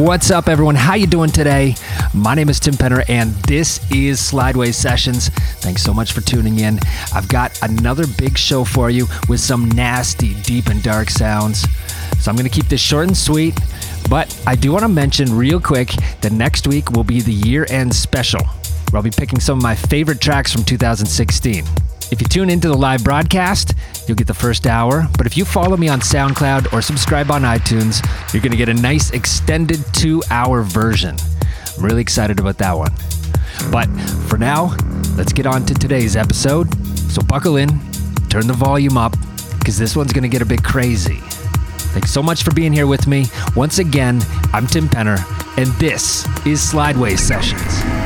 what's up everyone? How you doing today? My name is Tim Penner and this is Sideways Sessions. Thanks so much for tuning in. I've got another big show for you with some nasty, deep and dark sounds. So I'm going to keep this short and sweet, but I do want to mention real quick that next week will be the year-end special where I'll be picking some of my favorite tracks from 2016. If you tune into the live broadcast, you'll get the first hour. But if you follow me on SoundCloud or subscribe on iTunes, you're going to get a nice extended two hour version. I'm really excited about that one. But for now, let's get on to today's episode. So buckle in, turn the volume up, because this one's going to get a bit crazy. Thanks so much for being here with me. Once again, I'm Tim Penner, and this is Sideways Sessions.